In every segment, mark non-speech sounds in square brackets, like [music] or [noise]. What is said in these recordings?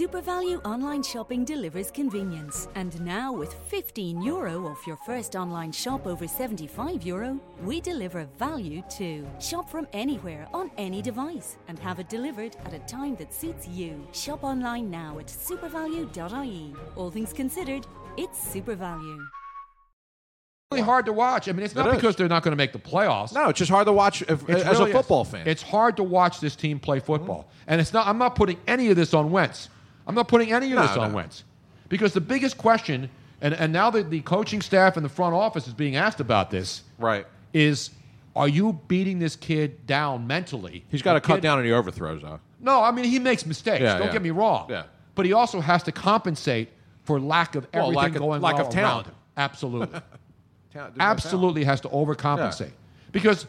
SuperValu online shopping delivers convenience. And now, with 15 euro off your first online shop over 75 euro, we deliver value too. Shop from anywhere on any device and have it delivered at a time that suits you. Shop online now at supervalu.ie. All things considered, it's SuperValu. really hard to watch. I mean, it's It not is. because they're not going to make the playoffs. No, it's just hard to watch if, as really a football is. fan. It's hard to watch this team play football, mm-hmm. and it's not. I'm not putting any of this on Wentz. I'm not putting any of No, this on no. Wentz because the biggest question, and, and now that the coaching staff and the front office is being asked about this, right? Is are you beating this kid down mentally? He's got to cut kid- down on the overthrows, though. No, I mean he makes mistakes. Yeah, don't yeah. get me wrong. Yeah. But he also has to compensate for lack of Well, everything lack of- going lack well of talent. around. Absolutely. [laughs] Talent- absolutely has to overcompensate because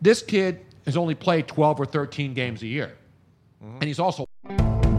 this kid has only played 12 or 13 games a year. Mm-hmm. And he's also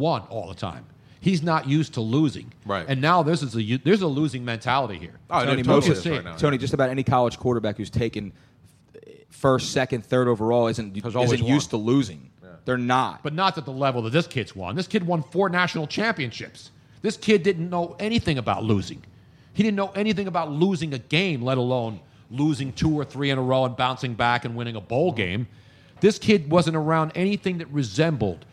Won all the time. He's not used to losing. Right. And now this is a there's a losing mentality here. Tony, Totally most- see. Tony, just about any college quarterback who's taken first, second, third overall isn't isn't won. used to losing. They're not. But not at the level that this kid's won. This kid won four national championships. This kid didn't know anything about losing. He didn't know anything about losing a game, let alone losing two or three in a row and bouncing back and winning a bowl game. This kid wasn't around anything that resembled.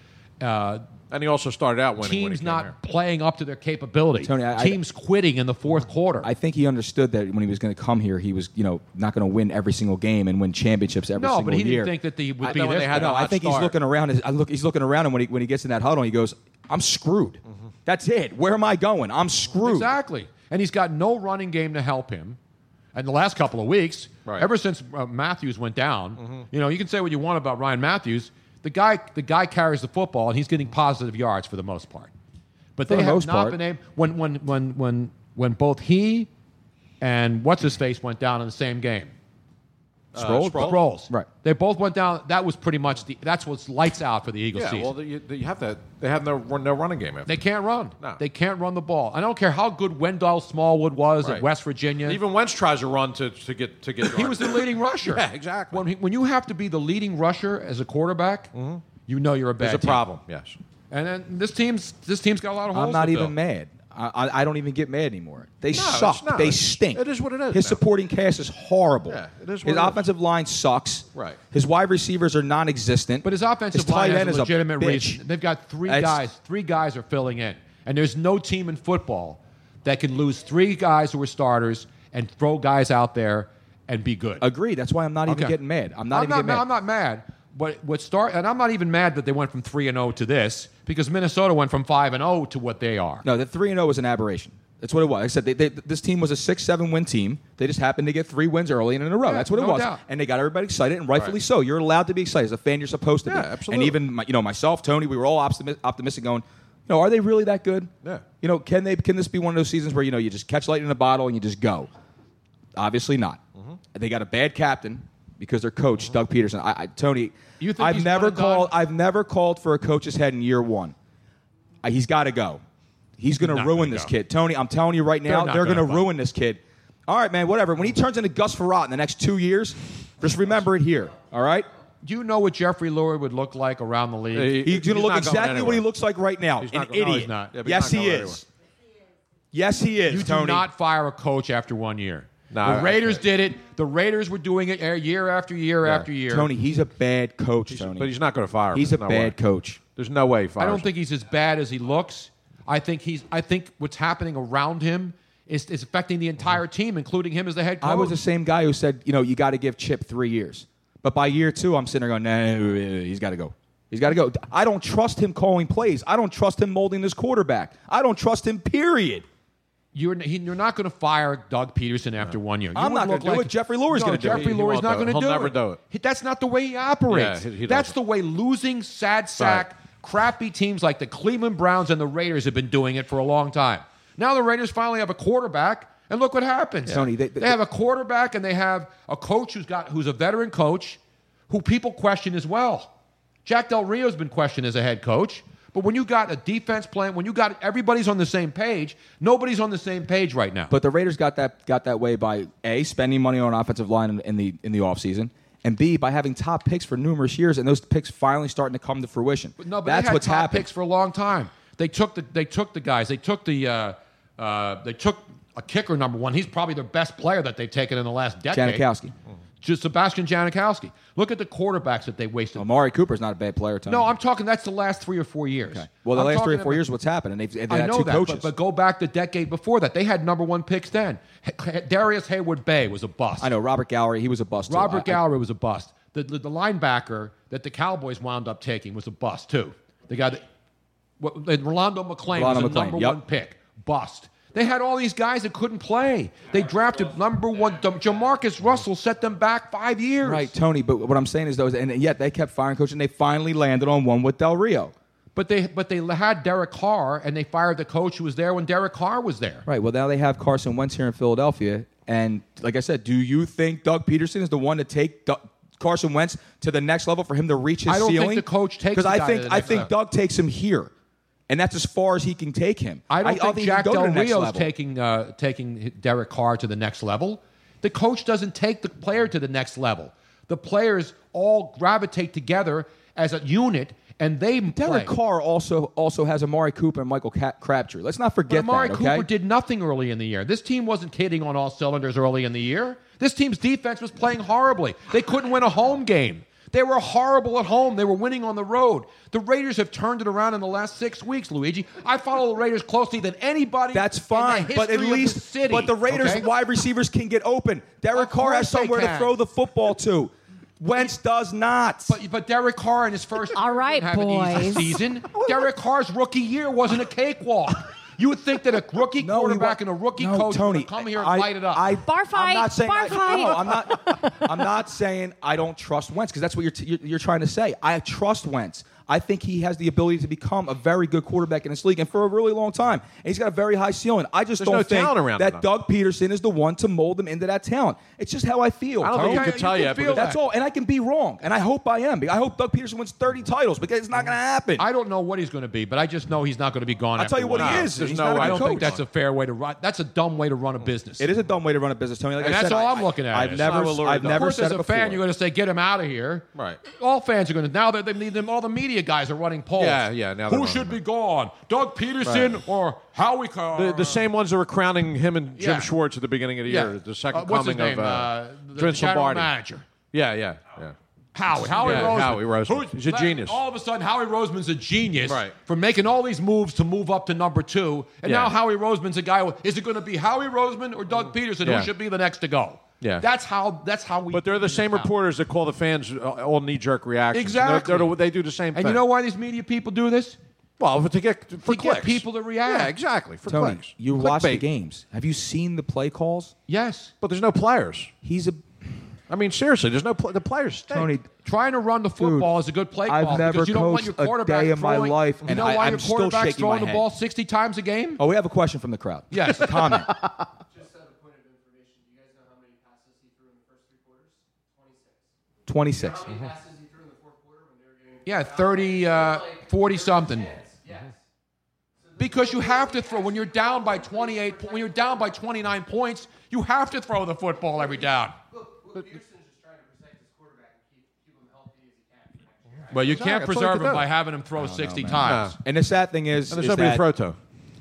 Uh, and he also started out winning when he Teams came not here. playing up to their capability. Tony, I- I- teams quitting in the fourth quarter. I think he understood that when he was going to come here, he was, you know, not going to win every single game and win championships every No, single but he didn't think that the- would I be know when this they had good. no, I hot think he's looking around. I look, he's looking around, and when he when he gets in that huddle, he goes, "I'm screwed. That's it. Where am I going? I'm screwed." Exactly. And he's got no running game to help him. And the last couple of weeks, ever since uh, Mathews went down, you know, you can say what you want about Ryan Mathews. The guy, the guy carries the football, and he's getting positive yards for the most part. But For they the have most not part. been able when when when when when both he and what's his face went down in the same game. Uh, Sproles? Sproles. Right. They both went down. That was pretty much the. That's what's lights out for the Eagles Yeah, season. well, you, you have that. They have no, no running game. After. They can't run. No. They can't run the ball. I don't care how good Wendell Smallwood was Right. at West Virginia. Even Wentz tries to run to, to get to get. [laughs] he was the leading rusher. [laughs] Yeah, exactly. When, he- when you have to be the leading rusher as a quarterback, you know you're a bad There's a team. problem. Yes. And then this team's this team's got a lot of holes. I'm not even fill. mad. I, I, I don't even get mad anymore. They No, it's suck. not. They stink. it is what it is His now. supporting cast is horrible. Yeah, it is what His it is. offensive line sucks. Right. His wide receivers are non-existent. But his offensive his line has end a is legitimate bitch. reason. They've got three That's- guys. Three guys are filling in, and there's no team in football that can lose three guys who are starters and throw guys out there and be good. Agreed. That's why I'm not even getting mad. I'm not even not, getting mad. I'm not mad. But what start and I'm not even mad that they went from three and zero to this because Minnesota went from five and zero to what they are. No, the three and zero was an aberration. That's what it was. I said they, they, this team was a six, seven win team. They just happened to get three wins early and in a row. Yeah, That's what it was, doubt. and they got everybody excited, and rightfully Right. so. You're allowed to be excited as a fan. You're supposed to Yeah, be. absolutely. And even my, you know myself, Tony, we were all optimi- optimistic, going, you know, are they really that good? Yeah. You know, can they? Can this be one of those seasons where you know you just catch lightning in a bottle and you just go? Obviously not. Mm-hmm. They got a bad captain because their coach Doug Pederson. I, I, Tony, You think I've never called. I've never called for a coach's head in year one. Uh, he's got to go. He's going to ruin gonna this go. kid. Tony, I'm telling you right now, They're they're going to ruin this kid. All right, man, whatever. When he turns into Gus Frerotte in the next two years, just remember it here. All right? Do you know what Jeffrey Lurie would look like around the league? He's going to look exactly what he looks like right now. He's An not no, idiot. not. Yeah, yes, he is. Yes, he is. You Tony. do not fire a coach after one year. No, the Raiders did it. The Raiders were doing it year after year after year. Tony, he's a bad coach. Tony, But he's not going to fire him. He's a no bad way. coach. There's no way he fires I don't him. think he's as bad as he looks. I think he's. I think what's happening around him is, is affecting the entire mm-hmm. team, including him as the head coach. I was the same guy who said, you know, you got to give Chip three years. But by year two, I'm sitting there going, no, he's got to go. He's got to go. I don't trust him calling plays. I don't trust him molding this quarterback. I don't trust him, period. You're, he, you're not going to fire Doug Pederson after one year. You I'm not gonna look do like- it. Jeffrey Lurie's no, gonna do it. Jeffrey Lurie's not do it. going to He'll do never do it. That's not the way he operates. Yeah, he- he That's the way losing, sad sack, crappy teams like the Cleveland Browns and the Raiders have been doing it for a long time. Now the Raiders finally have a quarterback, and look what happens. Tony, they- they, they- have a quarterback and they have a coach who's got who's a veteran coach, who people question as well. Jack Del Rio's been questioned as a head coach. But when you got a defense plan, when you got everybody's on the same page, nobody's on the same page right now. But the Raiders got that got that way by a spending money on offensive line in, the in the offseason, and b by having top picks for numerous years, and those picks finally starting to come to fruition. But no, but That's they had what's top happened. picks for a long time. They took the they took the guys. They took the uh, uh, they took a kicker number one. He's probably their best player that they've taken in the last decade. Janikowski. Just Sebastian Janikowski. Look at the quarterbacks that they wasted. Amari Cooper's not a bad player, Tony. no, I'm talking. That's the last three or four years. well, the I'm last three or four about- years, what's happened? And they've, they've I had know two that, coaches. but, but go back the decade before that. They had number one picks then. Darrius Heyward-Bey was a bust. I know Robert Gallery, he was a bust. too. Robert I- I- Gallery was a bust. The, the, the linebacker that the Cowboys wound up taking was a bust too. The guy that what, and Rolando McClain Rolando was a McClain, number yep. one pick, bust. They had all these guys that couldn't play. They drafted number one. Jamarcus Russell set them back five years. Right, Tony. But what I'm saying is, though, and yet they kept firing coaches, and they finally landed on one with Del Rio. But they but they had Derek Carr and they fired the coach who was there when Derek Carr was there. Right. Well, now they have Carson Wentz here in Philadelphia, and like I said, do you think Doug Pederson is the one to take Doug, Carson Wentz to the next level for him to reach his ceiling. I don't think ceiling? the coach takes because I think I think level. Doug takes him here, and that's as far as he can take him. I don't think he Jack can go to Del Rio's taking uh, taking Derek Carr to the next level. The coach doesn't take the player to the next level. The players all gravitate together as a unit, and they Derek play. Carr also also has Amari Cooper and Michael Ca- Crabtree. Let's not But forget Amari that. Okay. Amari Cooper did nothing early in the year. This team wasn't hitting on all cylinders early in the year. This team's defense was playing horribly. They couldn't win a home game. They were horrible at home. They were winning on the road. The Raiders have turned it around in the last six weeks, Luigi. I follow the Raiders closely than anybody. That's in the fine, but at least, the city, but the Raiders okay? wide receivers can get open. Derek Of Carr has somewhere to throw the football to. Wentz does not. But, but Derek Carr in his first All right, didn't an easy boys. season. Derek Carr's rookie year wasn't a cakewalk. You would think that a rookie No, quarterback wa- and a rookie no, coach Tony, would come here and I, light it up. I, Bar I'm not saying bar I, fight. No, I'm not. I'm not saying I don't trust Wentz because that's what you're, t- you're you're trying to say. I trust Wentz. I think he has the ability to become a very good quarterback in this league, and for a really long time. And he's got a very high ceiling. I just There's don't no think around that him. Doug Pederson is the one to mold him into that talent. It's just how I feel. I don't Tony. think you Okay, can tell you yet. can feel because- That's all, and I can be wrong, and I hope I am. I hope Doug Pederson wins 30 titles because it's not going to happen. I don't know what he's going to be, but I just know he's not going to be gone. I'll tell you what one he is. There's He's no not a way. I don't think that's a fair way to run. That's a dumb way to run a business. It is a dumb way to run a business, Tony. Like And I that's said, all I, I'm looking at. I've It's never, not what Lurie I've never of course, said as a before. fan, you're going to say, "Get him out of here." Right. All fans are going to now that they need them. All the media guys are running polls. Yeah, yeah, now who should be gone? Doug Pederson Right. or Howie Carr? The, the same ones that were crowning him and Jim Yeah. Schwartz at the beginning of the Yeah. year, the second Uh, what's his coming name? of uh, Uh, the Vince general Lombardi. manager. Yeah, yeah, yeah. Howie, Howie Yeah, Roseman. Howie Roseman. Who's- He's a genius. All of a sudden, Howie Roseman's a genius Right. for making all these moves to move up to number two. And Yeah. now Howie Roseman's a guy. With, is it going to be Howie Roseman or Doug Pederson? Yeah. Who should be the next to go? Yeah. That's how. That's how we. But they're the same this out. reporters that call the fans uh, all knee-jerk reactions. Exactly. They're- they're they do the same And thing. you know why these media people do this? Well, to get for To get clicks. people to react. Yeah, exactly. For Tony, clicks. you watch the games. Have you seen the play calls? Yes. but there's no players. He's a I mean, seriously, there's no pl- the players. Stink. Tony. Trying to run the football is a good play I've call never because you don't want your coached a day in my throwing, life, You and know I- why I'm your still quarterback's shaking my throwing the ball 60 times a game? Oh, we have a question from the crowd. Yes. Comment. [laughs] Just as a point of information, do you guys know how many passes he threw in the first three quarters? Twenty-six. 26. Yeah, 30, uh, 40 something. Because you have to throw when you're down by 28, when you're down by 29 points, you have to throw the football every down. Well, you can't Exactly. That's all you preserve can him do. by having him throw I 60 man. times. And the sad thing is, And there's is nobody to that- throw to.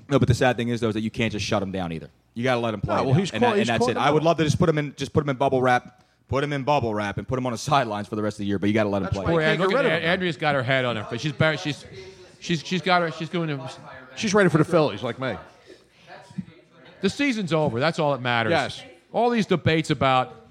No, but the sad thing is though is that you can't just shut him down either. You got to let him play. No, well, now. he's and, caught- that- he's and that's caught it. the I would ball. love to just put him in, just put him in bubble wrap, put him in bubble wrap, and put him on the [laughs] sidelines for the rest of the year. But you got to let him play. Poor can't get look rid at of him. Andrea's got her head on her face. She's bar- she's she's she's got her. She's going to She's ready for the Phillies, like me. the season's over. That's all that matters. Yes. All these debates about,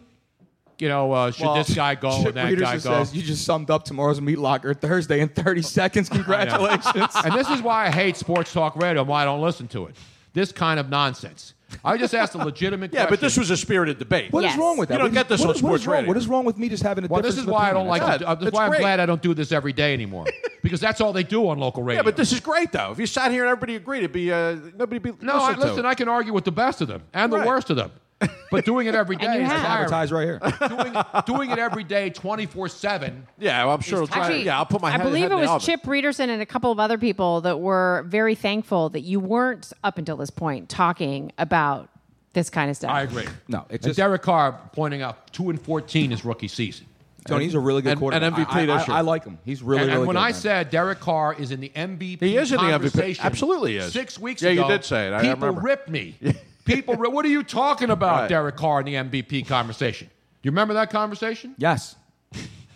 you know, uh, should Well, this guy go Chip and that Readers guy go? says you just summed up tomorrow's meat locker Thursday in 30 [laughs] seconds. Congratulations. and this is why I hate sports talk radio and why I don't listen to it. This kind of nonsense. I just asked a legitimate question. [laughs] Yeah, question. but this was a spirited debate. What is Yes. wrong with that? You don't What get this what on is- what is sports wrong- radio. What is wrong with me just having a Well, difference this is why I don't like. That's To, uh, this is It's why I'm great. glad I don't do this every day anymore, [laughs] because that's all they do on local radio. Yeah, but this is great though. If you sat here and everybody agreed, it'd be uh, nobody be no, I, listened to. listen. I can argue with the best of them and the worst of them, [laughs] but doing it every day you is have. tiring. Advertise right here. [laughs] doing, doing it every day, twenty four seven. Yeah, well, I'm sure. I'll try, Actually, yeah, I'll put my I head, believe head it in was. Chip Reederson and a couple of other people that were very thankful that you weren't up until this point talking about this kind of stuff. I agree. No, it's just- Derek Carr pointing out two and fourteen is rookie season. Tony, he's a really good and- quarterback. and MVP I, I, this year. I like him. He's really, and, and when good, I man. said Derek Carr is in the MVP, He is in the MVP. Absolutely is. Six weeks Yeah, you did say it. I- I people remember. ripped me. [laughs] people, what are you talking about, Right. Derek Carr in the MVP conversation? Do you remember that conversation? yes.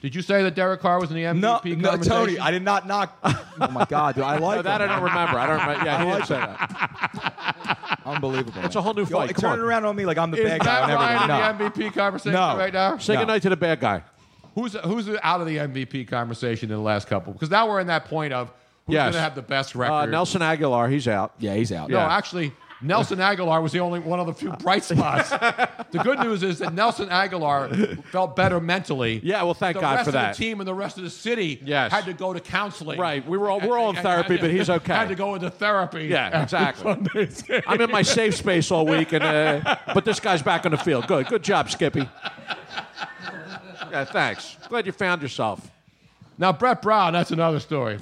Did you say that Derek Carr was in the MVP No, no, conversation? Tony, I did not knock. [laughs] oh my God, dude, I like No, that I don't remember. I don't remember. Yeah, he did say that. Unbelievable. It's a whole new Yo, fight. Come Turning on. around on me like I'm the Is bad guy. Matt on Ryan everything. in the MVP conversation No. right now? Say No. goodnight to the bad guy. Who's who's out of the MVP conversation in the last couple? Because now we're in that point of who's Yes. going to have the best record. Uh, Nelson Agholor, he's out. Yeah, he's out. No, Yeah. actually, Nelson Agholor was the only one of the few bright spots. [laughs] the good news is that Nelson Agholor felt better mentally. Yeah, well, thank the God for that. The team and the rest of the city Yes. had to go to counseling. Right, we were all- we're all in therapy, but he's okay. Had to go into therapy. Yeah, [laughs] exactly. I'm in my safe space all week, and uh, but this guy's back on the field. Good, good job, Skippy. Yeah, thanks. Glad you found yourself. Now, Brett Brown, that's another story.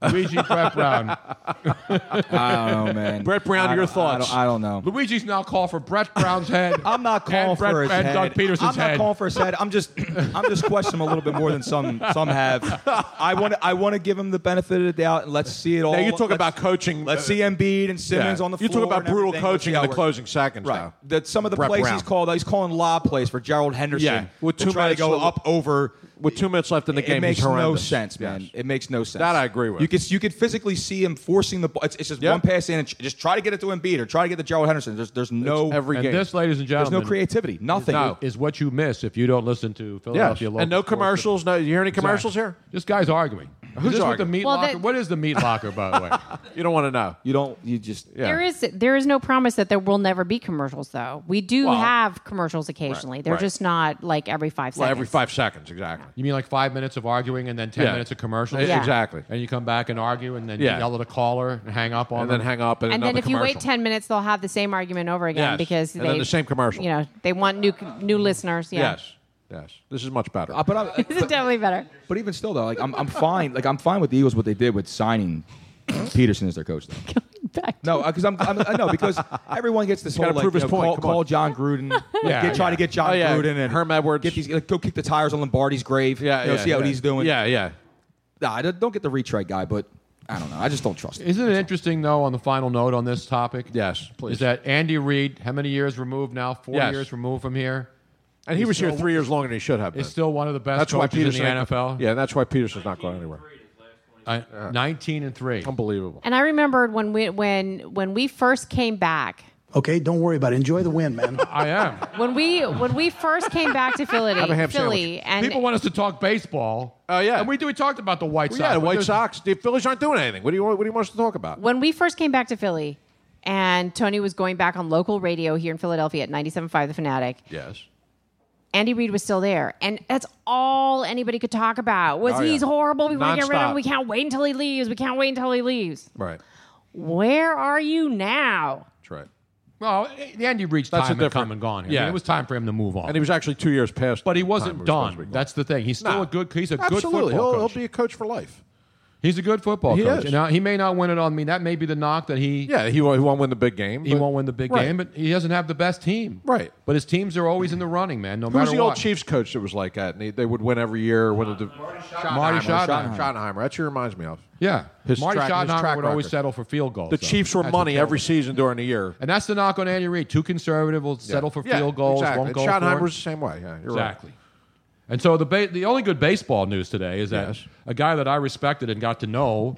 Luigi Brett Brown. I don't know, man. Brett Brown, I your don't- thoughts? I don't, I don't know. Luigi's now called for Brett Brown's head. [laughs] I'm not calling and Brett, for his and head. Doug Pederson's I'm not head. calling for his head. I'm just, I'm just questioning him a little bit more than some, some have. I want, to, I want to give him the benefit of the doubt and let's see it all. Now you talk Let's- about coaching. Let's uh, see Embiid and Simmons yeah. on the floor. You floor. talk about and brutal everything. Let's see coaching in how the it closing seconds. Right. now. That some of the Brett plays Brown. he's called, he's calling lob plays for Gerald Henderson. Yeah, with to two try to minutes go left- up over. With two minutes left in the game, it makes no sense, man. Yes. It makes no sense. That I agree with. You could you could physically see him forcing the ball. It's, it's just Yep. one pass in and just try to get it to Embiid or try to get to Gerald Henderson. There's there's no every and game. this, ladies and gentlemen, there's no creativity. Nothing. No. is what you miss if you don't listen to Yes. Philadelphia local And no commercials. No, you hear any commercials here? This guy's arguing. Who's is this what arguing? the meat Well, locker? that- what is the meat locker, by the way? [laughs] You don't want to know. You don't. You just. Yeah. There is there is no promise that there will never be commercials though. We do Well, have commercials occasionally. They're right. just not like every five seconds. Well, every five seconds, exactly. You mean like five minutes of arguing and then ten Yeah. minutes of commercials? Yeah. Exactly. And you come back and argue and then Yeah. yell at a caller and hang up on And them. then hang up and, And then another if you wait ten minutes, they'll have the same argument over again Yes. because And they then the same commercial. You know, they want new new listeners. Yeah. Yes. Yes. This is much better. Uh, but, I, uh, This is definitely better. but even still, though, like I'm, I'm fine. Like I'm fine with the Eagles what they did with signing [laughs] Pederson as their coach. Though. Back to- No, uh, because I'm, I'm uh, I know because [laughs] everyone gets this whole like, prove his know, point. Call, Come call. Jon Gruden. [laughs] Yeah, get, try to get Jon Oh, yeah. Gruden and Herm Edwards. Get these, like, go kick the tires on Lombardi's grave. yeah, you know, yeah, see how he's doing. Yeah, yeah. Nah, I don't don't get the retread guy, but I don't know. I just don't trust him. Isn't it interesting, though, on the final note on this topic? Yes, please. Is that Andy Reid, how many years removed now? Four Yes. years removed from here? And he He's was here three years longer than he should have been. Is still one of the best that's why coaches in Pederson the NFL? Yeah, and that's why Pederson's not going anywhere. Uh, 19 and 3. Unbelievable. And I remembered when we when when we first came back. Okay, don't worry about it. Enjoy the win, man. [laughs] I am. When we when we first came back to Philly, Have a ham Philly, and People want us to talk baseball. Oh, yeah. And we do. We talked about the White Well, Sox. yeah, the White Sox. The Phillies aren't doing anything. What do you want? What do you want us to talk about? when we first came back to Philly, and Tony was going back on local radio here in Philadelphia at 97.5 The Fanatic, Yes. Andy Reid was still there. And that's all anybody could talk about was Oh, yeah. he's horrible. We want to get rid of him. We can't wait until he leaves. We can't wait until he leaves. Right. Where are you now? That's right. Well, the Andy Reid's That's a time had different- come and gone. here. I Yeah. mean, it was time for him to move on. And he was actually two years past. but he wasn't we were done. be That's the thing. He's still No. a good. He's a good football He'll, coach. he'll be a coach for life. He's a good football He coach. is. Now he may not win it on me. That may be the knock that he. Yeah, he won't, he won't win the big game. He won't win the big Right. game, but he doesn't have the best team. Right. But his teams are always in the running, man. No Who matter was the old. Chiefs coach that was like that? And he, they would win every year. Win the, Marty Schottenheimer. Schottenheimer. That's who he reminds me of. Yeah, His Marty track- his Schottenheimer track would always settle for field goals. The though. Chiefs were That's money every season during the year. and that's the knock on Andy Reid. Too conservative will settle for Yeah, field goals. Exactly. Won't go Schottenheimer for was the same way. Yeah, you're right. And so the ba- the only good baseball news today is that Yes. a guy that I respected and got to know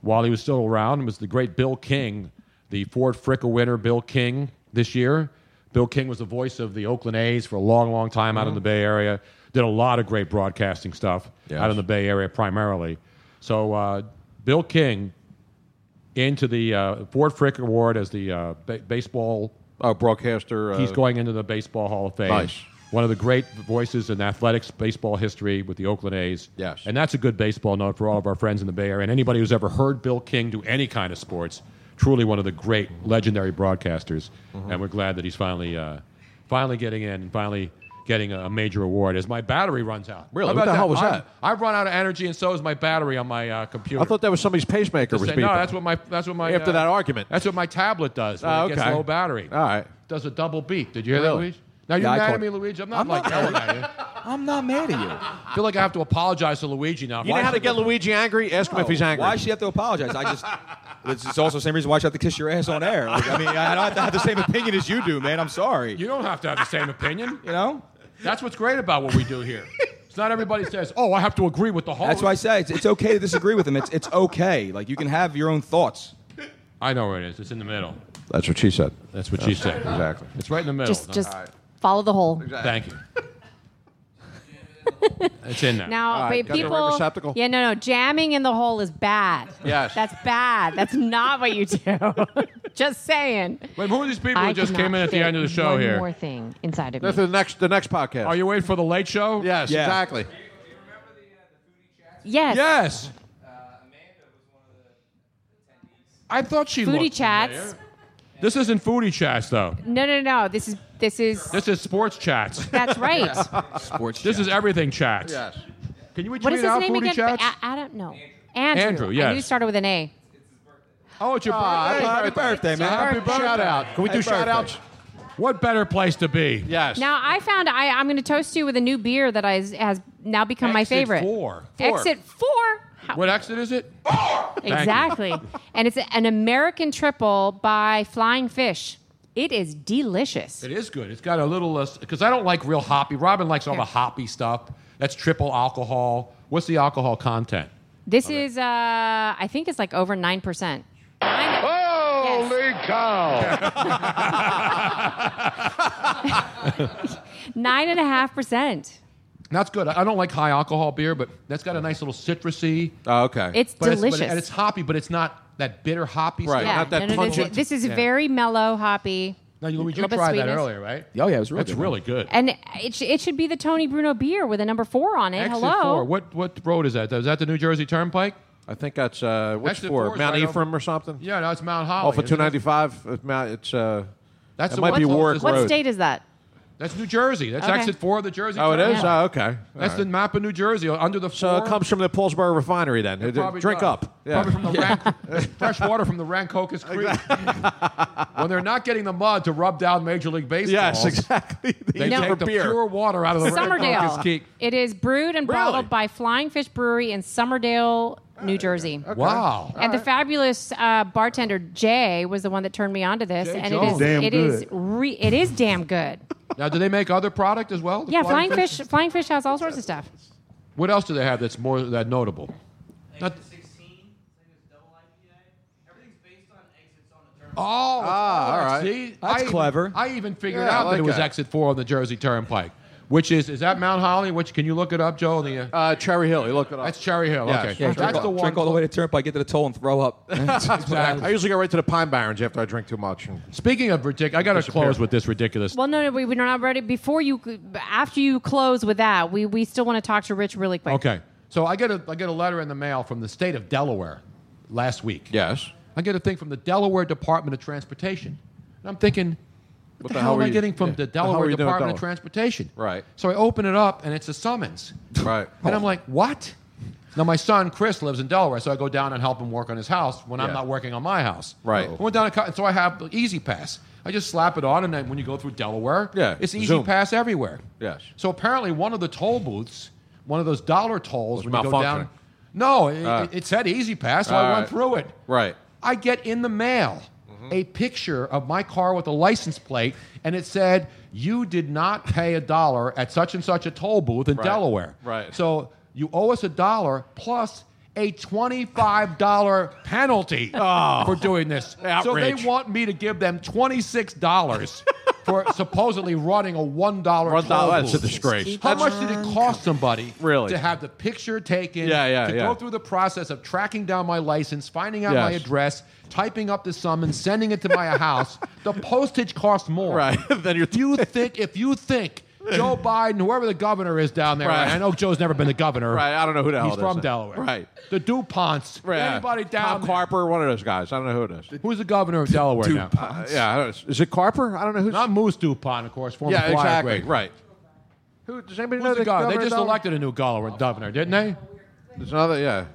while he was still around was the great Bill King, the Ford Fricker winner, Bill King this year. Bill King was the voice of the Oakland A's for a long, long time out in the Bay Area. Did a lot of great broadcasting stuff Yes. out in the Bay Area primarily. So uh, Bill King into the uh, Ford Frick Award as the uh, ba- baseball Oh, broadcaster. Uh, He's going into the Baseball Hall of Fame. Nice. One of the great voices in athletics baseball history with the Oakland A's. Yes. And that's a good baseball note for all of our friends in the Bay Area. And anybody who's ever heard Bill King do any kind of sports, truly one of the great legendary broadcasters. Mm-hmm. And we're glad that he's finally, uh, finally getting in and finally getting a major award as my battery runs out. Really? How What the hell was I've- that? I've run out of energy, and so is my battery on my uh, computer. I thought that was somebody's pacemaker was say- beeping. no, that's what my that's what my After uh, that argument. That's what my tablet does. When Oh, it gets okay. low battery. All right. Does a double beep. Did you hear Really? that, Luigi? Now you're Yeah, mad at me. Luigi. I'm not I'm like not yelling mad at you. I'm not mad at you. I feel like I have to apologize to Luigi now. You know how to get Luigi angry? Ask him if he's angry. Why does she have to apologize? I just. It's it's also the same reason why she have to kiss your ass on air. Like, I mean, I don't have to have the same opinion as you do, man. I'm sorry. You don't have to have the same opinion. You know? That's what's great about what we do here. It's not everybody says, "Oh, I have to agree with the whole." That's why I say it's, it's okay to disagree with him. It's it's okay. Like you can have your own thoughts. I know where it is. It's in the middle. That's what she said. That's what she said. Exactly. It's right in the middle. Just just follow the hole. Thank you. [laughs] it's in there. Now, All right, but got the right people, receptacle? yeah, no, no, jamming in the hole is bad. Yes. that's bad. That's not what you do. [laughs] just saying. Wait, who are these people I who just came in at the end of the show one here? more thing inside of me. That's the next, the next podcast. Are you waiting for the late show? Yes, Yeah. exactly. Uh, yes. Yes. Uh, I thought she Foodie looked chats. familiar. This isn't foodie chats though. No, no, no. This is this is. This is sports chats. That's right. [laughs] Sports. This is everything chats. Yes. Can you tweet what is his out name foodie again? chats? I, I don't know. Andrew. Andrew, I knew it started with an A. oh, it's your Ah, birthday. Happy birthday, man. Happy birthday. Shout out. Can we do Happy shout outs? What better place to be? Yes. Now I found I, I'm going to toast you with a new beer that I, has now become my favorite. Exit favorite. Four. Exit four. How- What exit is it? you. exactly. and it's an American triple by Flying Fish. It is delicious. It is good. It's got a little less, because I don't like real hoppy. Robin likes all the hoppy stuff. That's triple alcohol. What's the alcohol content? This is, uh, I think it's like over 9%. Holy cow! [laughs] Nine and a half percent. That's good. I I don't like high alcohol beer, but that's got a nice little citrusy. Oh, okay. It's But it's, delicious. but it- and it's hoppy, but it's not that bitter hoppy Right. stuff. yeah, not that no, no, no, this, pungent. this is Yeah. very mellow, hoppy. No, you, you Little bit tried that sweetness. earlier, right? Oh yeah, it was really That's good. really good. And it, sh- it should be the Tony Bruno beer with a number four on it. Exit Hello. four. What what road is that? Is that the New Jersey Turnpike? I think that's uh, what's Exit for four is Mount right over- Ephraim or something. Yeah, no, it's Mount Holly. Off of isn't it? 295. It's Mount. It's uh. That's It the might one be closest- Warwick What Road. state is that? That's New Jersey. That's Okay. exit four of the Jersey. Oh, it is. Turnpike. Oh, okay. That's All the map of New Jersey under the So four. it comes from the Paulsboro refinery then. It probably Drink does. up. Yeah. Probably from the [laughs] Ran- fresh water from the Rancocas Creek. when they're not getting the mud to rub down Major League Baseball, yes, exactly. [laughs] they No. take the beer. pure water out of the Somerdale. Rancocas Creek. It is brewed and Really? bottled by Flying Fish Brewery in Somerdale, New Jersey. Wow. And the fabulous uh, bartender Jay was the one that turned me on to this, Jay and Jones. it is Damn it is good. re- it is damn good. Now, do they make other product as well? Yeah, Flying Fish Flying Fish has all sorts of stuff. What else do they have that's more that notable? Not- Oh, Ah, all right. See, That's I even- clever. I even figured Yeah, I out that like it was that. exit four on the Jersey Turnpike, which is is that Mount Holly? Which can you look it up, Joe? The, uh, Uh, Cherry Hill. You look it up. that's Cherry Hill. Yes. Okay, Yeah, that's all, the one. drink all the way to Turnpike, get to the toll, and throw up. [laughs] Exactly. I usually go right to the Pine Barrens after I drink too much. Speaking of ridiculous, I got to close with this ridiculous. Well, no, no, we, we're not ready. Before you, after you close with that, we, we still want to talk to Rich really quick. Okay, so I get a I get a letter in the mail from the state of Delaware last week. yes. I get a thing from the Delaware Department of Transportation. And I'm thinking, what, the, the hell, am I getting from yeah. the The Delaware with Department of Transportation? Right. So I open it up, and it's a summons. Right. And I'm like, what? Now my son Chris lives in Delaware, so I go down and help him work on his house when I'm not working on my house. Right. I went down, and cut- so I have the E-ZPass. I just slap it on, and then when you go through Delaware, Yeah, it's Easy zoom. Pass everywhere. Yes. So apparently, one of the toll booths, one of those dollar tolls, when you go down. No, it, Ah. it- it said E-ZPass, so I went right. through it. Right. I get in the mail a picture of my car with a license plate, and it said, "You did not pay a dollar at such and such a toll booth in Right. Delaware." Right. So you owe us a dollar plus a twenty-five dollar penalty oh. for doing this. So they want me to give them twenty-six dollars. [laughs] For supposedly running a one dollar One dollar, that's a disgrace. How much did it cost somebody Really? to have the picture taken? Yeah, yeah, to yeah. go through the process of tracking down my license, finding out my address, typing up the summons, sending it to my house. The postage costs more. Right. [laughs] then you're If you think, if you think Joe Biden, whoever the governor is down there, Right. I know Joe's never been the governor. Right, I don't know who the hell He's from. Delaware. Right. The DuPonts. Right. Anybody down Tom there. Carper, one of those guys. I don't know who it is. Who's the governor of Delaware now? Uh, yeah, I don't know. is it Carper? I don't know who's. Not Moose DuPont, of course. Former yeah, exactly. grade. Right. Who does anybody know the the governor? They just Delaware? elected a new governor, governor, didn't they? There's another. Yeah.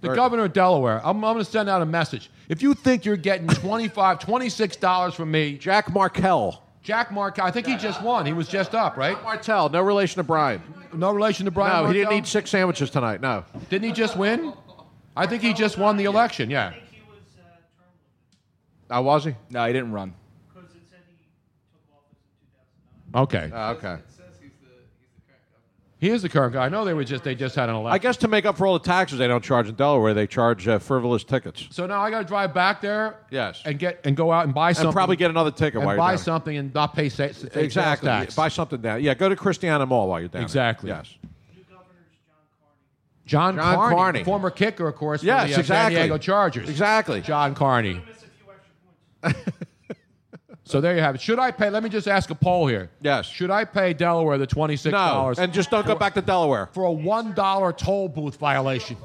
The Or- governor of Delaware. I'm, I'm going to send out a message. If you think you're getting $25, $26 from me, Jack Markell. Jack Mark, I think he just won. He was just up, right? Martell, no relation to Brian. No relation to Brian no, he didn't eat six sandwiches tonight. No. Didn't he just win? I think he just won the election, yeah. Oh, was he? No, he didn't run. Okay. Oh, okay. He is the current guy. I know they were just they just had an election. I guess to make up for all the taxes they don't charge in Delaware, they charge uh, frivolous tickets. So now I got to drive back there Yes. and get and go out and buy something. And probably get another ticket and while you're buy down. something and not pay sa- sa- Exactly. sales tax. Buy something down. Yeah, go to Christiana Mall while you're down. there. Exactly. Yes. John, John Carney, Carney. former kicker, of course, for Yes, the uh, exactly. San Diego Chargers. Exactly. John Carney. [laughs] so there you have it. Should I pay? Let me just ask a poll here. Yes. Should I pay Delaware the twenty six dollars? No, dollars and just don't go back to Delaware. for a one dollar toll booth violation?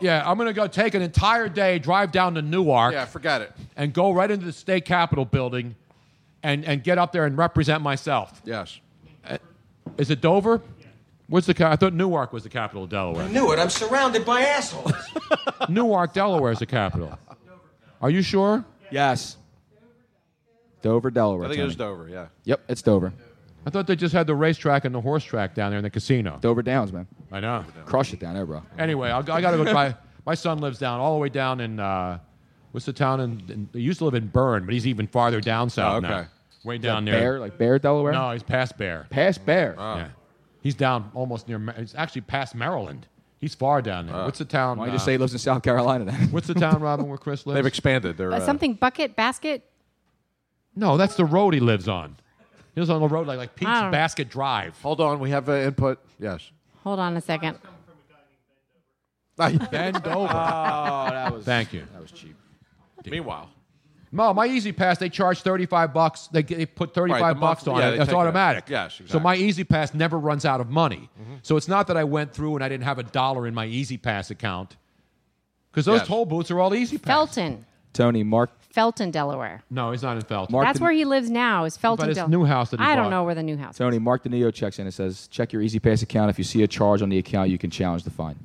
Yeah, I'm going to go take an entire day, drive down to Newark, Yeah, forget it. and go right into the state capitol building, and and get up there and represent myself. Yes. Uh, is it Dover? What's the? ca- I thought Newark was the capital of Delaware. I knew it. I'm surrounded by assholes. [laughs] Newark, Delaware is the capital. Are you sure? Yes. Dover, Delaware. I think it Tony. Dover. Yeah. Yep, it's Dover. I thought they just had the racetrack and the horse track down there in the casino. Dover Downs, man. I know. Crush it down there, bro. Anyway, I'll, I got to go. My, my son lives down all the way down in uh, what's the town? In, in he used to live in Bern, but he's even farther down south Oh, okay. now. Way down there. Bear, like Bear, Delaware. No, he's past Bear. Past Bear. Yeah, he's down almost near. Ma- He's actually past Maryland. He's far down there. what's the town? Why don't you uh, just say he lives in South Carolina then? What's the town, Robin, where Chris lives? They've expanded. Their, Uh, uh, something bucket basket. No, that's the road he lives on. He lives on the road like like Pete's I don't- Basket Drive. Hold on, we have uh, input. Yes. Hold on a second. [laughs] Bend over. oh, that [laughs] was. Thank you. That was cheap. Meanwhile, No, my E-ZPass they charge thirty five bucks. They, they put thirty five Right, the bucks month- on yeah, it. they It's take that. automatic. Yes, So exactly. Mm-hmm. my E-ZPass never runs out of money. So it's not that I went through and I didn't have a dollar in my E-ZPass account. Because those Yes. toll booths are all E-ZPass. Felton. Tony, Mark. Felton, Delaware. No, he's not in Felton. Mark That's the, where he lives now. Is Felton? But his Del- new house that he I don't know where the new house. is. Tony, Mark the Neo checks in. It says, check your E-ZPass account. If you see a charge on the account, you can challenge the fine.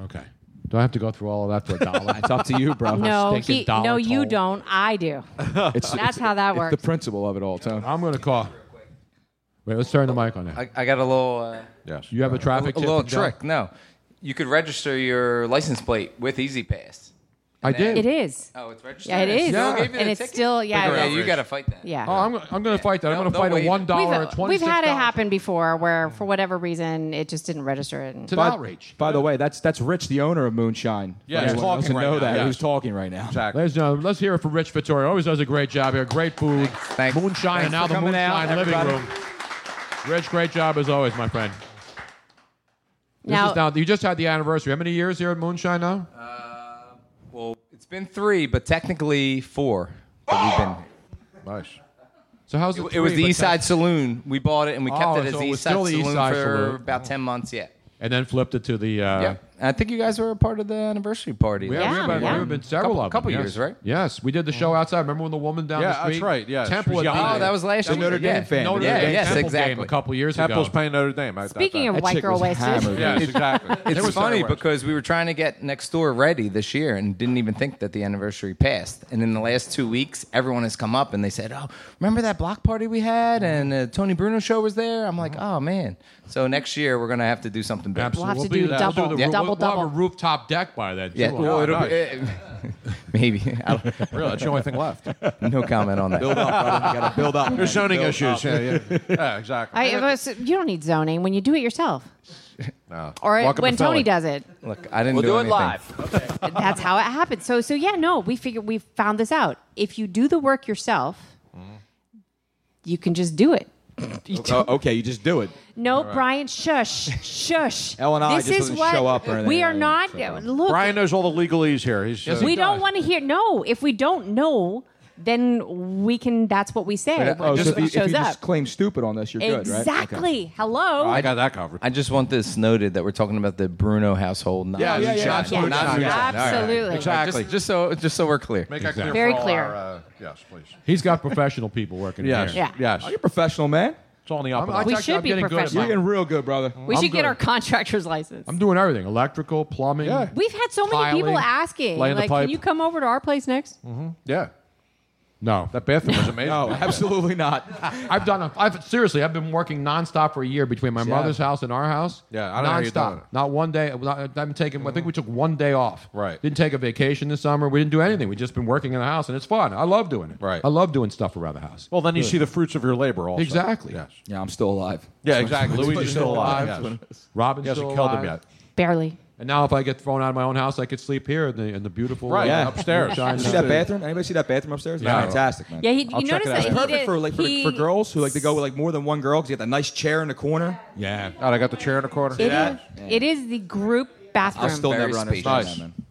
Okay. Do I have to go through all of that for a dollar? [laughs] It's up to you, bro. No, stinking he, dollar no, you toll. don't. I do. [laughs] It's, That's it's- how that it's works. the principle of it all, Tony. I'm going to call. Wait, let's turn the mic on there. I, I got a little uh, yes. you have a a, traffic a tip little from Del- trick. No, you could register your license plate with E-ZPass. I did. It is. Oh, it's registered. Yeah, it They still Yeah. gave you the And it's ticket? still yeah. Yeah, you got to fight that. Yeah. Oh, I'm, I'm going to fight that. I'm They'll- going to fight they'll a waive it. one dollar or We've, twenty we've had it happen before where for whatever reason it just didn't register it. And It's an By, outrage. by the way, that's that's Rich, the owner of Moonshine. Yeah, For he's anyone who talking doesn't right know now, that. yes. Who's talking right now? Exactly. Ladies and uh, gentlemen, let's hear it for Rich Vittorio. Always does a great job here. Great food, Thanks. moonshine, and Thanks now for the coming moonshine out, living everybody. room. Rich, great job as always, my friend. This Now- is now you just had the anniversary. How many years here at Moonshine now? Uh, Well, it's been three, but technically four. That we've been. Nice. So how's it? It was three, the but East that- Side Saloon. We bought it and we kept Oh, it as so the it was East Side still the Saloon East Side for Saloon. about ten months. Yeah. and then flipped it to the. Uh, Yep. I think you guys were a part of the anniversary party. We have, we have been, we have been several couple, of them. A couple yes. years, right? Yes, we did the show outside. Remember when the woman down Yeah, the street? that's right, yes. Temple She was had yelling. beat Oh, that was last the year. Notre Yeah. Dame fan. Notre Yeah, Dame yes, Temple exactly. game a couple years Temple's ago. playing Notre Dame. I- Speaking of white girl was wasted. Yes, exactly. [laughs] It's They were funny because we were trying to get next door ready this year and didn't even think that the anniversary passed. And in the last two weeks, everyone has come up and they said, "Oh, remember that block party we had and uh, Tony Bruno show was there?" I'm like, "Oh man!" So next year we're gonna have to do something big. Absolutely. We'll have to do there. Double- we'll double, we'll, we'll have a rooftop deck by then. Yeah, well, Oh, it'll nice. be, [laughs] maybe. [laughs] Really, that's the only thing left. [laughs] no comment on that. Build up, brother. You got to build up. There's zoning Build issues. up. Yeah, yeah. yeah, exactly. I, it was- you don't need zoning when you do it yourself, No. or Welcome when to Tony does it. Look, I didn't We'll do, it anything. live. That's how it happens. So, so yeah, no, we figured we found this out. If you do the work yourself, mm-hmm. you can just do it. Oh, okay, you just do it. No, Brian, shush, shush. [laughs] Ellen I this just is doesn't what show up or anything we are not. that, so. Look, Brian knows all the legalese here. He's Yes, uh, he we don't want to hear. No, if we don't know, then we can. That's what we say when Oh, so if it you, if shows you up. just claim stupid on this, you're good, right? exactly. Hello. I got that covered. I just want this noted that we're talking about the Bruno household. Not Yeah, yeah, yeah, Moonshine. absolutely. Not Yeah, Moonshine. absolutely. Exactly. Just, just so, just so we're clear. Make that clear. Very clear. Our, uh, yes, please. He's got professional people working Yes. here. Yeah. Yes. Oh, you're professional, man. It's all in the up. I'm, and I up. We should I'm be getting good professional. You're getting real good, brother. we I'm should get our contractor's license. I'm doing everything: electrical, plumbing. Yeah. We've had so many people asking, like, "Can you come over to our place next?" Yeah. No, That bathroom was amazing. [laughs] No, absolutely not. [laughs] I've done. A, I've seriously. I've been working nonstop for a year between my Yeah. mother's house and our house. Yeah, I don't know how you're nonstop. doing it. Not one day. I haven't taken. I think we took one day off. Right. Didn't take a vacation this summer. We didn't do anything. We just been working in the house, and it's fun. I love doing it. Right. I love doing stuff around the house. Well, then you see the fruits of your labor also. Exactly. Yes. Yeah, I'm still alive. Yeah, exactly. Luigi's still alive. alive. Yes. Robin's He hasn't still killed him yet. Barely. And now, if I get thrown out of my own house, I could sleep here in the, in the beautiful Right, uh, upstairs. moonshine, You see that bathroom? Anybody see that bathroom upstairs? Yeah. fantastic, man. Yeah, he- I'll you check notice it that out. It's perfect did- for like for, he- for girls who like to go with like more than one girl because you got the nice chair in the corner. Yeah. Oh, I got the chair in the corner. It is. that? It is the group bathroom. I'll still Very never spacious. understand Nice. that, man.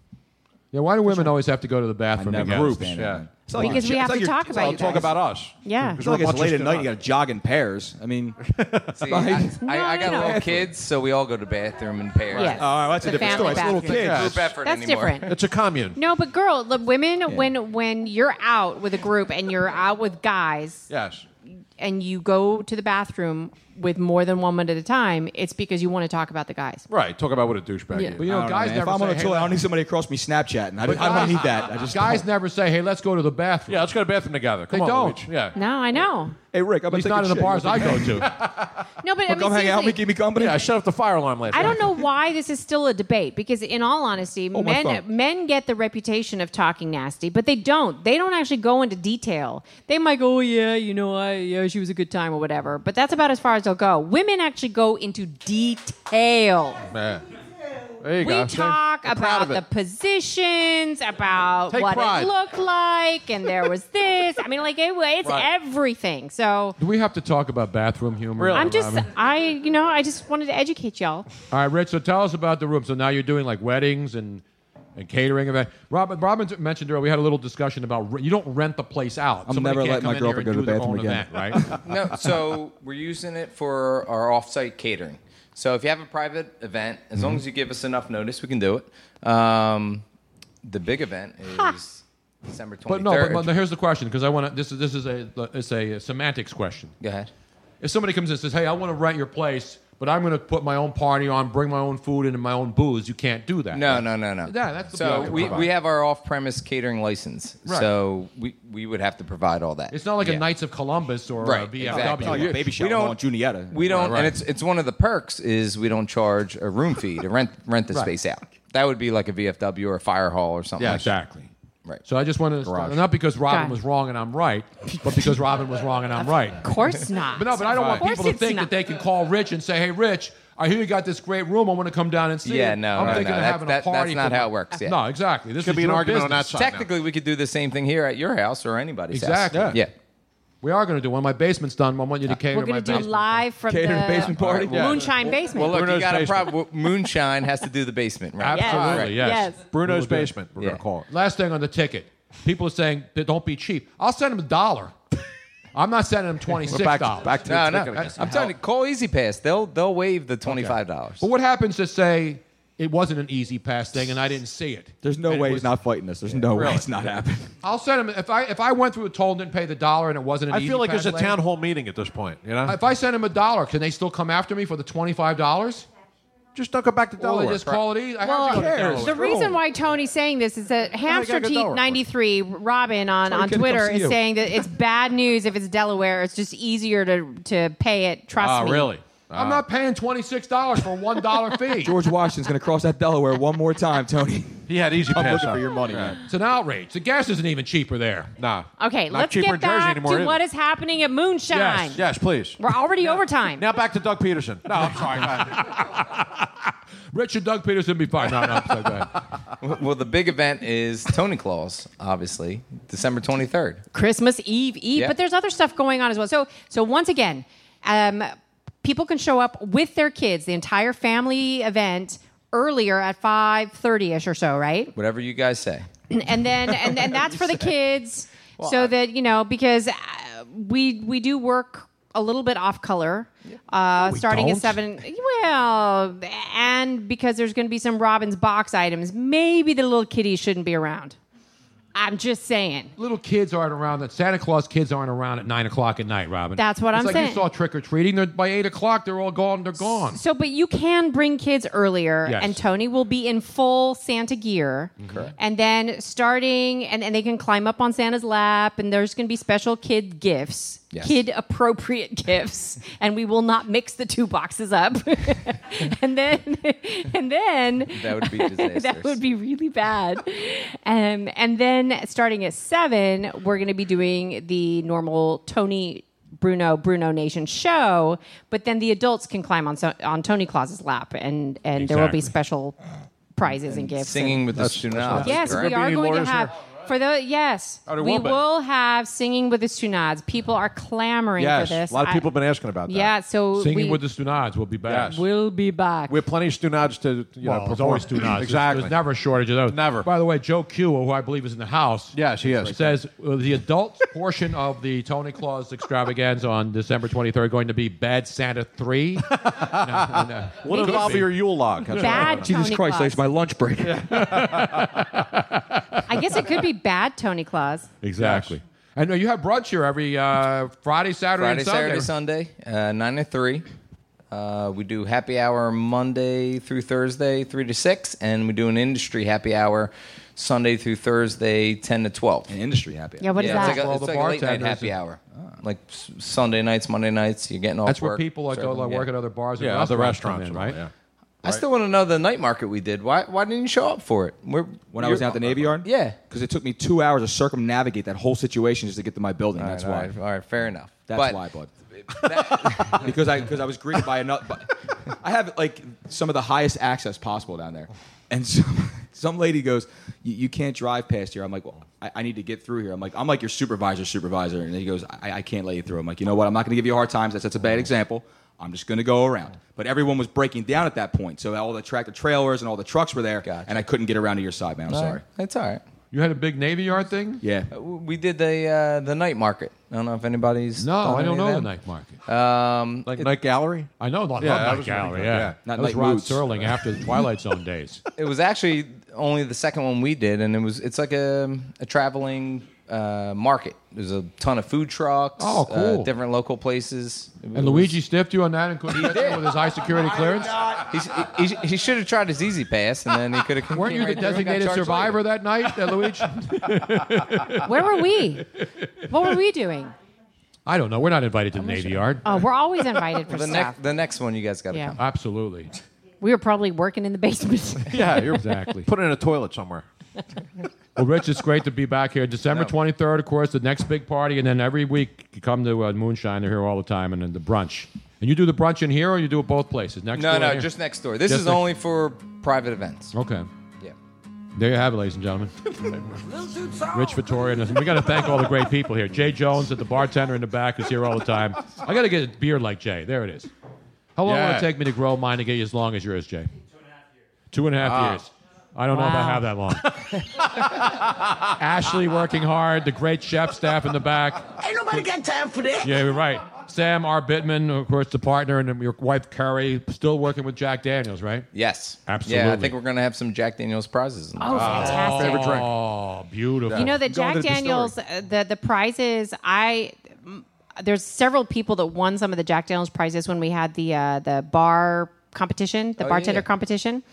Yeah. Why do women always have to go to the I bathroom never together? understand Yeah. It's like Because we have it's like to you're- talk about I'll you talk guys. about us. Yeah. It's not like it's late at night. You got to jog in pairs. I mean, [laughs] See, I, I, I got no, no. little kids, so we all go to bathroom in pairs. Yes. oh, that's a The different family story. It's little bathroom. kids. Yeah. Group effort That's anymore. different. It's a commune. No, but girl, the women when when you're out with a group and you're out with guys Yes. and you go to the bathroom with more than one woman at a time, it's because you want to talk about the guys. Right. Talk about what a douchebag Yeah. is. But you know, I don't know, guys man. never If I'm say, on a hey, toilet, I don't need somebody across me Snapchatting. I, But I don't guys- need that. I just guys don't. never say, "Hey, let's go to the bathroom." Yeah, let's go to the bathroom together. Come They on, don't. Luigi. Yeah. No, I know. Hey Rick, I'm At least not in the bars I go to. [laughs] No, but I mean, Come mean, hang out with me, seriously, keep me company. Yeah, I shut off the fire alarm last I night. don't know why this is still a debate because, in all honesty, Oh, my men phone. men get the reputation of talking nasty, but they don't. They don't actually go into detail. They might go, "Oh yeah, you know, I yeah, she was a good time or whatever," but that's about as far as go. Women actually go into detail. Man. There you We go. Talk proud about the positions, about Take what pride. it looked like, and there was this. I mean, like it, it's Right. everything. So Do we have to talk about bathroom humor? Really? I'm just? I, you know, I just wanted to educate y'all. All right, Rich. So tell us about the room. So now you're doing like weddings and and catering event. Robin, Robin mentioned earlier we had a little discussion about re- you don't rent the place out. I'm Somebody never can't letting my come in here girlfriend go to do the bathroom again. event, right? [laughs] No, so we're using it for our off-site catering. So if you have a private event, as Mm-hmm. long as you give us enough notice, we can do it. Um, the big event is December 23rd. but no, but, but here's the question because I want to. This is this is a it's a semantics question. Go ahead. If somebody comes in and says, "Hey, I want to rent your place," but I'm going to put my own party on, bring my own food in and my own booze, you can't do that. No, right? no, no, no. Yeah, that's the so point. we, we have our off-premise catering license. Right. So we, we would have to provide all that. It's not like a Knights of Columbus or Right, a VFW. exactly. Oh, your baby shower don't- on Juniata. We don't, Right, right. and it's it's one of the perks is we don't charge a room fee to rent rent the Right. space out. That would be like a VFW or a fire hall or something. Yeah, like that. Exactly. Right. So I just wanted to Garage. not because Robin God. was wrong and I'm right, but because Robin was wrong and I'm right. Of course not. But no, but I don't want Of course people to it's think not. that they can call Rich and say, "Hey, Rich, I hear you got this great room. I want to come down and see Yeah, it." no, I'm no, thinking no. of That- having that- a party. that's not for how it works, yeah. No, exactly. This Could is be an your argument on business. that side. Technically, we could do the same thing here at your house or anybody's Exactly. house. Yeah. Yeah. We are going to do when my basement's done. I want you to uh, cater We're my going to do live from Catered the basement party? Yeah. Moonshine Basement. Well, look, Bruno's you got a basement. problem. Moonshine has to do the basement, right? Yes. Absolutely, yes. Yes. Bruno's We'll do it. basement. We're Yeah. gonna call it. Last thing on the ticket, people are saying that don't be cheap. I'll send them a dollar. I'm not sending them twenty six Back, dollars. back to No, the no. ticket again. I'm telling you, call E-ZPass. They'll they'll waive the twenty five dollars. But what happens to say it wasn't an E-ZPass thing, and I didn't see it. There's no And way was- he's not fighting this. There's no way it's not happening. I'll send him if I if I went through a toll and didn't pay the dollar and it wasn't an easy I feel like pass it's a lane- town hall meeting at this point. You know, If I send him a dollar, can they still come after me for the twenty five dollars? just don't go back to Or Delaware. they just call it easy. I Well, have to go to the reason why Tony's saying this is that Hamster gotta go Teat Delaware. 93, Robin on, Tony on Twitter is saying that it's bad news if it's Delaware. It's just easier to, to pay it. Trust Ah, me. really? I'm not paying twenty six dollars for a one dollar [laughs] fee. George Washington's going to cross that Delaware one more time, Tony. He had easy I'm pass looking up. for your money, Yeah. man. It's an outrage. The gas isn't even cheaper there. Nah. Okay, Not let's cheaper get in Jersey back anymore to either. what is happening at Moonshine. Yes, yes, please. We're already overtime. Now back to Doug Pederson. No, I'm sorry. go [laughs] ahead. Richard Doug Pederson be fine. No, no, I'm sorry, go ahead. Well, well, the big event is Tony Claus, obviously, December 23rd. Christmas Eve Eve, Yeah. but there's other stuff going on as well. So so once again, um, people can show up with their kids, the entire family event earlier at 5:30ish or so, right? Whatever you guys say. and then [laughs] and, and that's for the kids so that you know because uh, we we do work a little bit off color uh, starting don't. at seven well and because there's going to be some robin's box items maybe the little kitties shouldn't be around i'm just saying Little kids aren't around. That Santa Claus kids aren't around at nine o'clock at night, Robin. That's what it's I'm like saying. You saw trick or treating. They're by eight o'clock. They're all gone. They're gone. so but you can bring kids earlier Yes. and tony will be in full santa gear Correct. and then starting and, and they can climb up on santa's lap and there's going to be special kid gifts Yes. kid appropriate [laughs] gifts and we will not mix the two boxes up [laughs] and then [laughs] and then That would be disastrous. that would be really bad um, and then starting at seven we're going to be doing the normal tony Bruno Bruno Nation show, but then the adults can climb on so, on Tony Claus's lap, and and there will be special prizes and gifts. Singing with the That's- student Yes, we are any going to have here? For the yes, Oh, we will be. will have singing with the Stunads. People are clamoring Yes, for this. a lot of I- people have been asking about that. Yeah, so Singing we with the Stunads will be back. Yes. We'll be back. We have plenty of Stunads to you well, know there's always Stunads. Exactly. There's never a shortage of those. Never. By the way, Joe Q, who I believe is in the house, Yes, he is. says uh, the adult [laughs] portion of the Tony Claus extravaganza on December 23rd going to be Bad Santa 3. [laughs] no, no. What Could involve be. your Yule log? That's what I Bad wanna. Jesus Tony Christ, Claus. it's my lunch break. [laughs] I guess it could be bad Tony Claus. Exactly. I know you have brunch here every uh, Friday, Saturday, Friday, and Sunday. Saturday, Sunday, uh, 9 to 3. Uh, we do happy hour Monday through Thursday, 3 to 6. And we do an industry happy hour Sunday through Thursday, 10 to 12. An industry happy. Yeah, what is yeah, that? it's like a, All it's the like a late night bartenders happy and- hour. Like Sunday nights, Monday nights, you're getting off That's where people like, go, like, yeah. work at other bars and Yeah, restaurants, other come restaurants, in, and all, right? yeah. I still want to know the night market we did. Why Why didn't you show up for it? We're, When I was you're- out the Navy Yard? Yeah. Because it took me two hours to circumnavigate that whole situation just to get to my building. All That's why. All right, all right, fair enough. That's But why, bud. [laughs] because I because I was greeted by another. I have like some of the highest access possible down there, and some, some lady goes, "You you can't drive past here." I'm like, "Well, I, I need to get through here." I'm like, "I'm like your supervisor, supervisor," and he goes, I, "I can't let you through." I'm like, "You know what? I'm not going to give you a hard time. That's that's a bad example. I'm just going to go around." But everyone was breaking down at that point, so all the tractor trailers and all the trucks were there, Gotcha. and I couldn't get around to your side, man. I'm All sorry. right, That's all right. You had a big Navy Yard thing? Yeah. Uh, We did the uh, the night market. I don't know if anybody's. No, done I don't any know the them. night market. Um, Like Night Gallery? I know, not, Yeah, not that Night was really Gallery, good, yeah. yeah. Not that was Night Rod Moods. Serling after the [laughs] Twilight Zone days. it was actually only the second one we did, and it was it's like a a traveling uh, market. There's a ton of food trucks. Oh, uh, cool. different local places. It And was- Luigi sniffed you on that and couldn't [laughs] get there with his high security clearance? He, he, he should have tried his E-ZPass, and then he could have. Weren't you the designated survivor that night, uh, Luigi? [laughs] Where were we? What were we doing? I don't know. We're not invited to the Navy Yard. Oh, we're always invited for The stuff. next, the next one, you guys got to Yeah. come. Absolutely. We were probably working in the basement. [laughs] Yeah, you're Exactly. Put it in a toilet somewhere. [laughs] Well, Rich, it's great to be back here. December 23rd, of course, the next big party. And then every week you come to uh, Moonshine. They're here all the time. And then the brunch. And you do the brunch in here or you do it both places? Next No, door no, and here? just next door. This Just is next- only for private events. Okay. Yeah. There you have it, ladies and gentlemen. Rich Vittoria. And we got to thank all the great people here. Jay Jones, at the bartender in the back, is here all the time. I got to get a beard like Jay. There it is. How long will Yeah. it take me to grow mine to get you as long as yours, Jay? Two and a half years. I don't know if I Wow. have that long. [laughs] Ashley working hard, the great chef staff in the back. Ain't nobody got time for that. Yeah, you're right. Sam R. Bittman, of course, the partner, and your wife Carrie, still working with Jack Daniels, right? Yes. Absolutely. Yeah, I think we're going to have some Jack Daniels prizes. In Oh, fantastic. Favorite drink. Oh, beautiful. You know the Going Jack the Daniels, uh, the the prizes. I m- there's several people that won some of the Jack Daniels prizes when we had the uh, the bar competition, the Oh, bartender yeah. competition.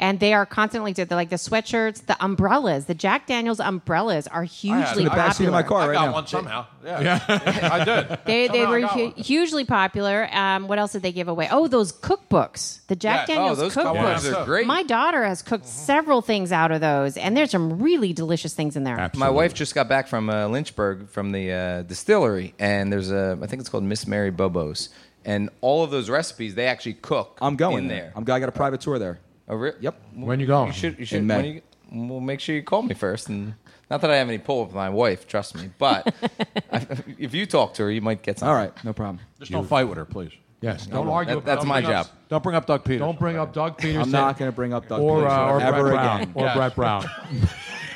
And they are constantly they're like the sweatshirts, the umbrellas. The Jack Daniels umbrellas are hugely In the backseat popular. of my car I right got now. one somehow. Yeah, I did. They, they were hu- hugely popular. Um, what else did they give away? Oh, those cookbooks, the Jack Yes. Daniels Oh, those cookbooks. cookbooks are great. My daughter has cooked several things out of those, and there's some really delicious things in there. My wife just got back from uh, Lynchburg from the uh, distillery, and there's a I think it's called Miss Mary Bobo's, and all of those recipes they actually cook. I'm going in there. there. I'm. Gonna I got a private tour there. Oh, re- Yep. When you going? You should. You should. In May. when you- well, make sure you call me first, and not that I have any pull with my wife. Trust me, but [laughs] I, if you talk to her, you might get something. All right, no problem. Just don't fight with her, please. Yes. Don't no, argue. that- that's don't my bring up- job. Don't bring up Doug Peters. Don't bring up Doug Pederson. I'm not going to bring up Doug or, Pederson uh, or ever Brett Brown. again. Or Yes. Brett Brown.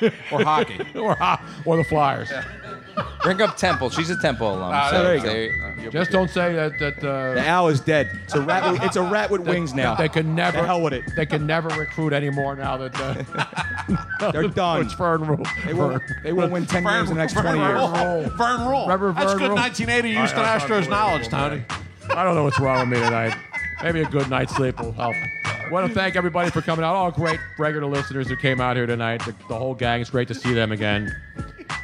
[laughs] or hockey. [laughs] or, ho- or the Flyers. Bring up Temple. She's a Temple alum. Ah, so there you go. there- Just don't say that. that uh, The owl is dead. It's a rat. With, it's a rat with wings now. They can never. The hell with it. They can never recruit anymore now that uh, [laughs] They're [laughs] done. It's Fern Rule. They won't. They won't win ten games in the next twenty years. Rule. Vern Ruhle. Remember That's Vern good Rule? 1980 Houston I- that's Astros knowledge, Tony. I don't know what's wrong with me tonight. Maybe a good night's sleep will help. I want to thank everybody for coming out. All great regular listeners who came out here tonight. The, the whole gang. It's great to see them again.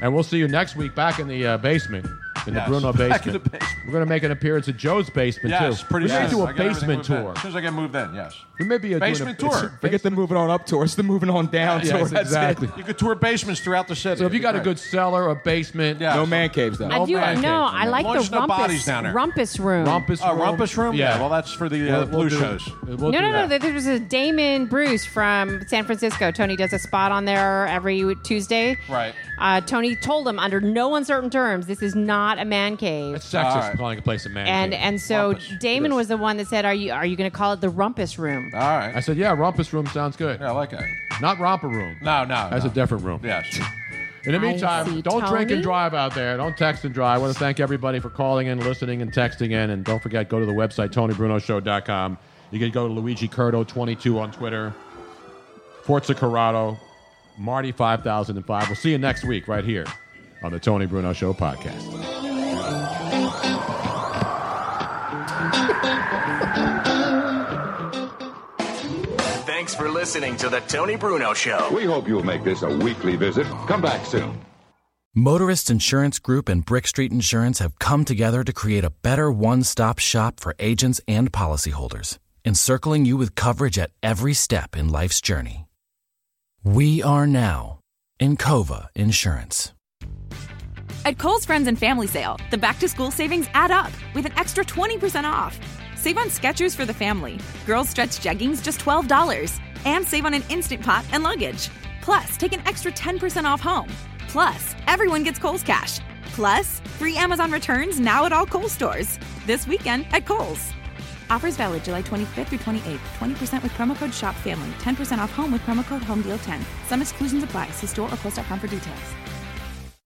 And we'll see you next week back in the uh, basement, in Yes, the Bruno [laughs] back basement. in the basement. We're going to make an appearance at Joe's basement too. Yes, too. pretty we may soon. do a basement tour. As soon as I get moved in, yes. We may be uh, doing Basement a, tour. Forget the moving on up tour. It's the moving on down Yes, tour. That's exactly. it. You could tour basements throughout the city. So if you got a good cellar, a basement, Yeah. No man caves though. I do man cave. no. I like As the rumpus, bodies down there. rumpus room. rumpus room. Oh, Rumpus Room? Yeah. Well, that's for the uh, We'll- blue shows. no, no, no. that. There's a Damon Bruce from San Francisco. Tony does a spot on there every Tuesday. Right. Uh, Tony told him under no uncertain terms, this is not a man cave. It's sexist All right. calling a place a man. and cave. and so Rumpus. Damon was the one that said, "Are you are you going to call it the rumpus room?" All right. I said, yeah, rumpus room sounds good. yeah, I like that. Not romper room. No, no. That's no. a different room. Yes. In the I meantime, don't drink and drive out there. Don't text and drive. I want to thank everybody for calling in, listening, and texting in. And don't forget, go to the website, TonyBrunoShow.com. You can go to Luigi Curto22 on Twitter, Forza Corrado, Marty5005. We'll see you next week right here on the Tony Bruno Show podcast. Listening to the Tony Bruno Show. We hope you'll make this a weekly visit. Come back soon. Motorist Insurance Group and Brick Street Insurance have come together to create a better one stop shop for agents and policyholders, encircling you with coverage at every step in life's journey. We are now in Encova Insurance. At Kohl's Friends and Family Sale, the back to school savings add up with an extra 20% off. Save on Skechers for the family, girls' stretch jeggings just $12, and save on an instant pot and luggage. Plus, take an extra 10% off home. Plus, everyone gets Kohl's Cash. Plus, free Amazon returns now at all Kohl's stores. This weekend at Kohl's. Offers valid July 25th through 28th. 20% with promo code SHOPFAMILY. 10% off home with promo code HOMEDEAL10. Some exclusions apply. See store or Kohl's.com for details.